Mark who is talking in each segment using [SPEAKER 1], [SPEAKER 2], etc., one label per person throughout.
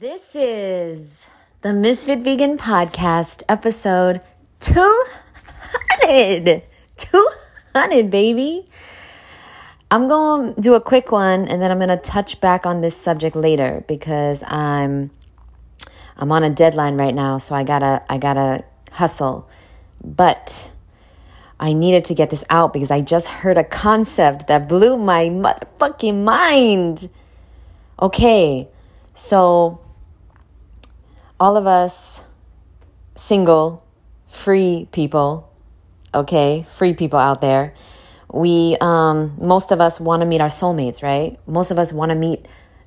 [SPEAKER 1] This is the Misfit Vegan Podcast, episode 200. 200, baby. I'm going to do a quick one and then I'm going to touch back on this subject later because I'm I'm on a deadline right now, so I got to I got to hustle. But I needed to get this out because I just heard a concept that blew my motherfucking mind. Okay. So all of us single, free people, okay, free people out there, we, um, most of us want to meet our soulmates, right? Most of us want to meet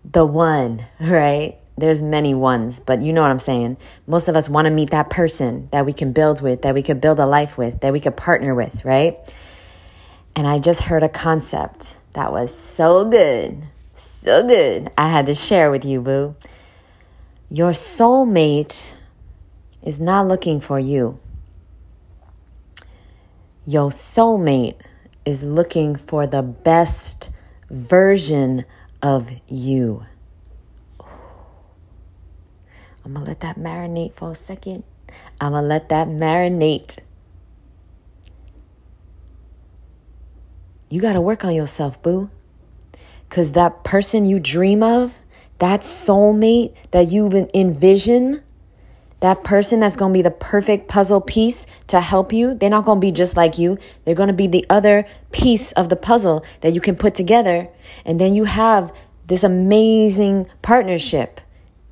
[SPEAKER 1] the one, right? There's many ones, but you know what I'm saying. Most of us want to meet that person that we can build with, that we could build a life with, that we could partner with, right? And I just heard a concept that was so good, so good. I had to share with you, boo. Your soulmate is not looking for you. Your soulmate is looking for the best version of you. I'm going to let that marinate for a second. I'm going to let that marinate. You got to work on yourself, boo. Because that person you dream of, that soulmate that you envision, that person that's going to be the perfect puzzle piece to help you, they're not going to be just like you. They're going to be the other piece of the puzzle that you can put together. And then you have this amazing partnership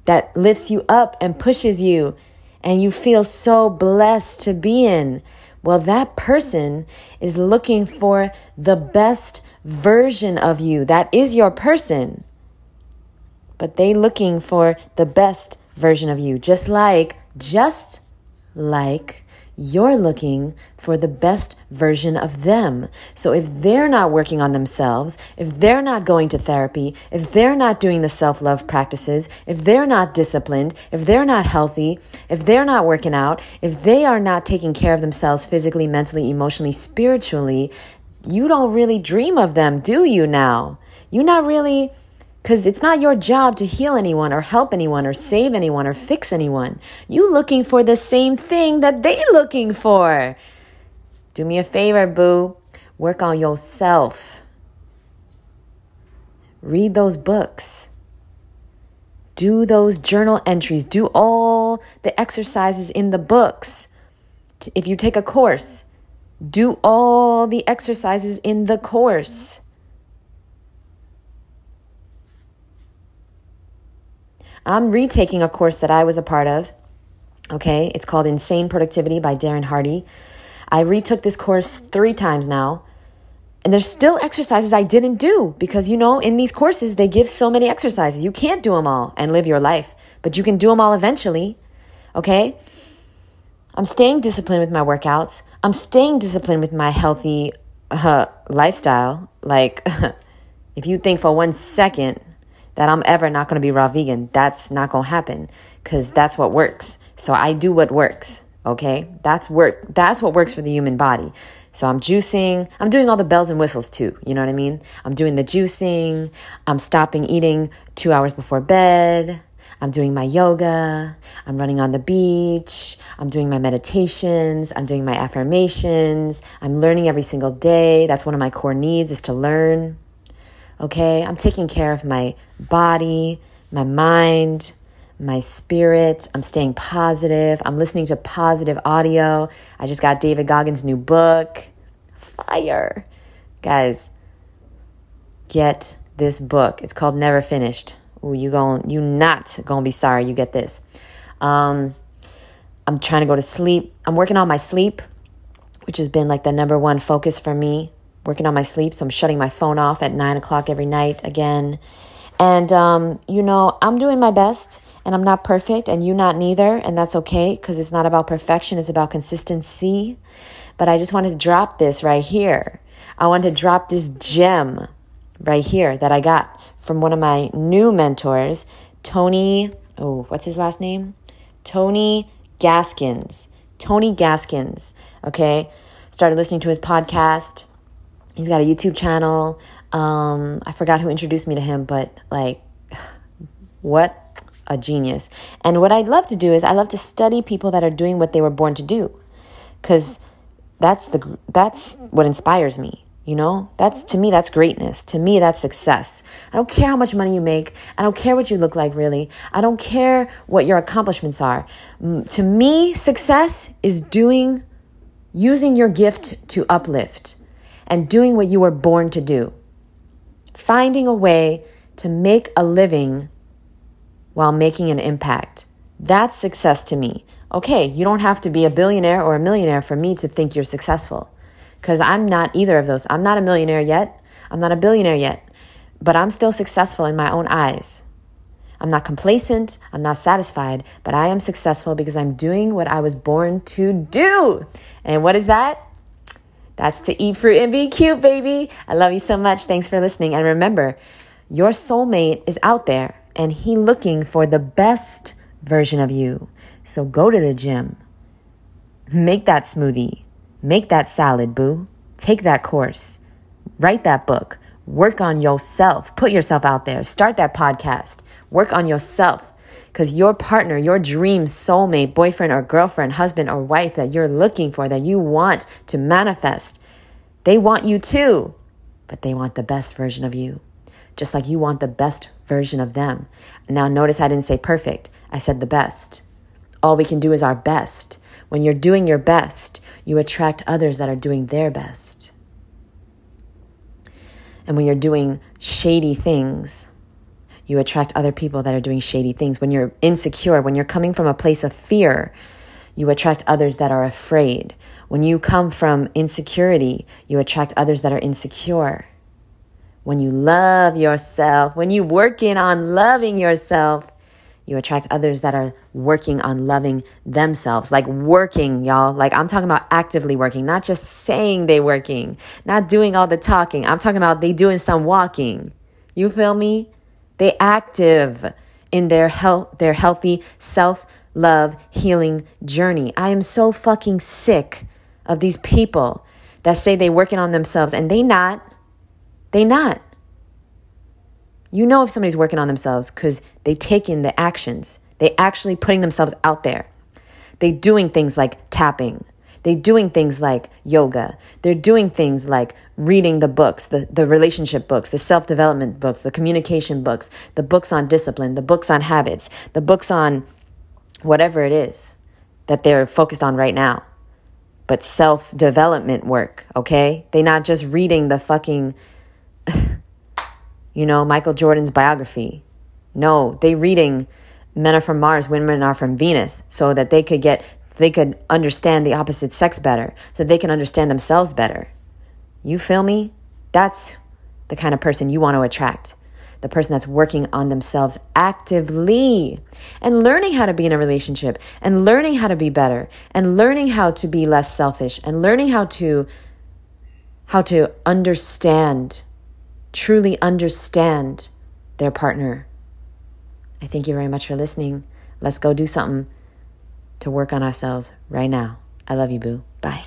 [SPEAKER 1] that lifts you up and pushes you. And you feel so blessed to be in. Well, that person is looking for the best version of you. That is your person but they looking for the best version of you, just like, just like you're looking for the best version of them. So if they're not working on themselves, if they're not going to therapy, if they're not doing the self love practices, if they're not disciplined, if they're not healthy, if they're not working out, if they are not taking care of themselves physically, mentally, emotionally, spiritually, you don't really dream of them, do you now? You're not really because it's not your job to heal anyone or help anyone or save anyone or fix anyone. You looking for the same thing that they looking for. Do me a favor, boo. Work on yourself. Read those books. Do those journal entries. Do all the exercises in the books. If you take a course, do all the exercises in the course. I'm retaking a course that I was a part of. Okay, it's called Insane Productivity by Darren Hardy. I retook this course three times now. And there's still exercises I didn't do because, you know, in these courses, they give so many exercises. You can't do them all and live your life, but you can do them all eventually. Okay? I'm staying disciplined with my workouts. I'm staying disciplined with my healthy uh, lifestyle. Like, if you think for one second that I'm ever not going to be raw vegan. That's not going to happen because that's what works. So I do what works. Okay. That's work. That's what works for the human body. So I'm juicing. I'm doing all the bells and whistles too. You know what I mean? I'm doing the juicing. I'm stopping eating two hours before bed. I'm doing my yoga. I'm running on the beach. I'm doing my meditations. I'm doing my affirmations. I'm learning every single day. That's one of my core needs is to learn. Okay, I'm taking care of my body, my mind, my spirit. I'm staying positive. I'm listening to positive audio. I just got David Goggins' new book. Fire. Guys, get this book. It's called Never Finished. Ooh, you going you not gonna be sorry you get this. Um, I'm trying to go to sleep. I'm working on my sleep, which has been like the number one focus for me working on my sleep. So I'm shutting my phone off at nine o'clock every night again. And, um, you know, I'm doing my best and I'm not perfect and you not neither. And that's okay because it's not about perfection, it's about consistency. But I just wanted to drop this right here. I wanted to drop this gem right here that I got from one of my new mentors, Tony. Oh, what's his last name? Tony Gaskins. Tony Gaskins. Okay. Started listening to his podcast he's got a YouTube channel. Um, I forgot who introduced me to him, but like, what a genius. And what I'd love to do is I love to study people that are doing what they were born to do. Cuz that's the that's what inspires me. You know, that's to me, that's greatness. To me, that's success. I don't care how much money you make. I don't care what you look like, really. I don't care what your accomplishments are. To me, success is doing, using your gift to uplift and doing what you were born to do. Finding a way to make a living while making an impact. That's success to me. Okay, you don't have to be a billionaire or a millionaire for me to think you're successful because I'm not either of those. I'm not a millionaire yet. I'm not a billionaire yet, but I'm still successful in my own eyes. I'm not complacent. I'm not satisfied, but I am successful because I'm doing what I was born to do. And what is that? That's to eat fruit and be cute, baby. I love you so much. Thanks for listening. And remember, your soulmate is out there and he looking for the best version of you. So go to the gym. Make that smoothie Make that salad, boo. Take that course. Write that book. Work on yourself. Put yourself out there. Start that podcast. Work on yourself. Because your partner, your dream soulmate, boyfriend or girlfriend, husband or wife that you're looking for, that you want to manifest, they want you too, but they want the best version of you, just like you want the best version of them. Now, notice I didn't say perfect, I said the best. All we can do is our best. When you're doing your best, you attract others that are doing their best. And when you're doing shady things, you attract other people that are doing shady things. When you're insecure, when you're coming from a place of fear, you attract others that are afraid. When you come from insecurity, you attract others that are insecure. When you love yourself, when you work in on loving yourself, you attract others that are working on loving themselves, like working, y'all. Like I'm talking about actively working, not just saying they working, not doing all the talking. I'm talking about they doing some walking. You feel me? They active in their health, their healthy self love healing journey. I am so fucking sick of these people that say they working on themselves and they not. They not. You know if somebody's working on themselves because they take in the actions. They actually putting themselves out there. They doing things like tapping. They doing things like yoga. They're doing things like reading the books, the, the relationship books, the self-development books, the communication books, the books on discipline, the books on habits, the books on whatever it is that they're focused on right now. But self-development work, okay? They're not just reading the fucking you know, Michael Jordan's biography. No, they're reading Men Are From Mars, Women Are From Venus, so that they could get, they could understand the opposite sex better, so they can understand themselves better. You feel me? That's the kind of person you want to attract. The person that's working on themselves actively and learning how to be in a relationship and learning how to be better and learning how to be less selfish and learning how to how to understand truly understand their partner. I thank you very much for listening. Let's go do something to work on ourselves right now. I love you, boo. Bye.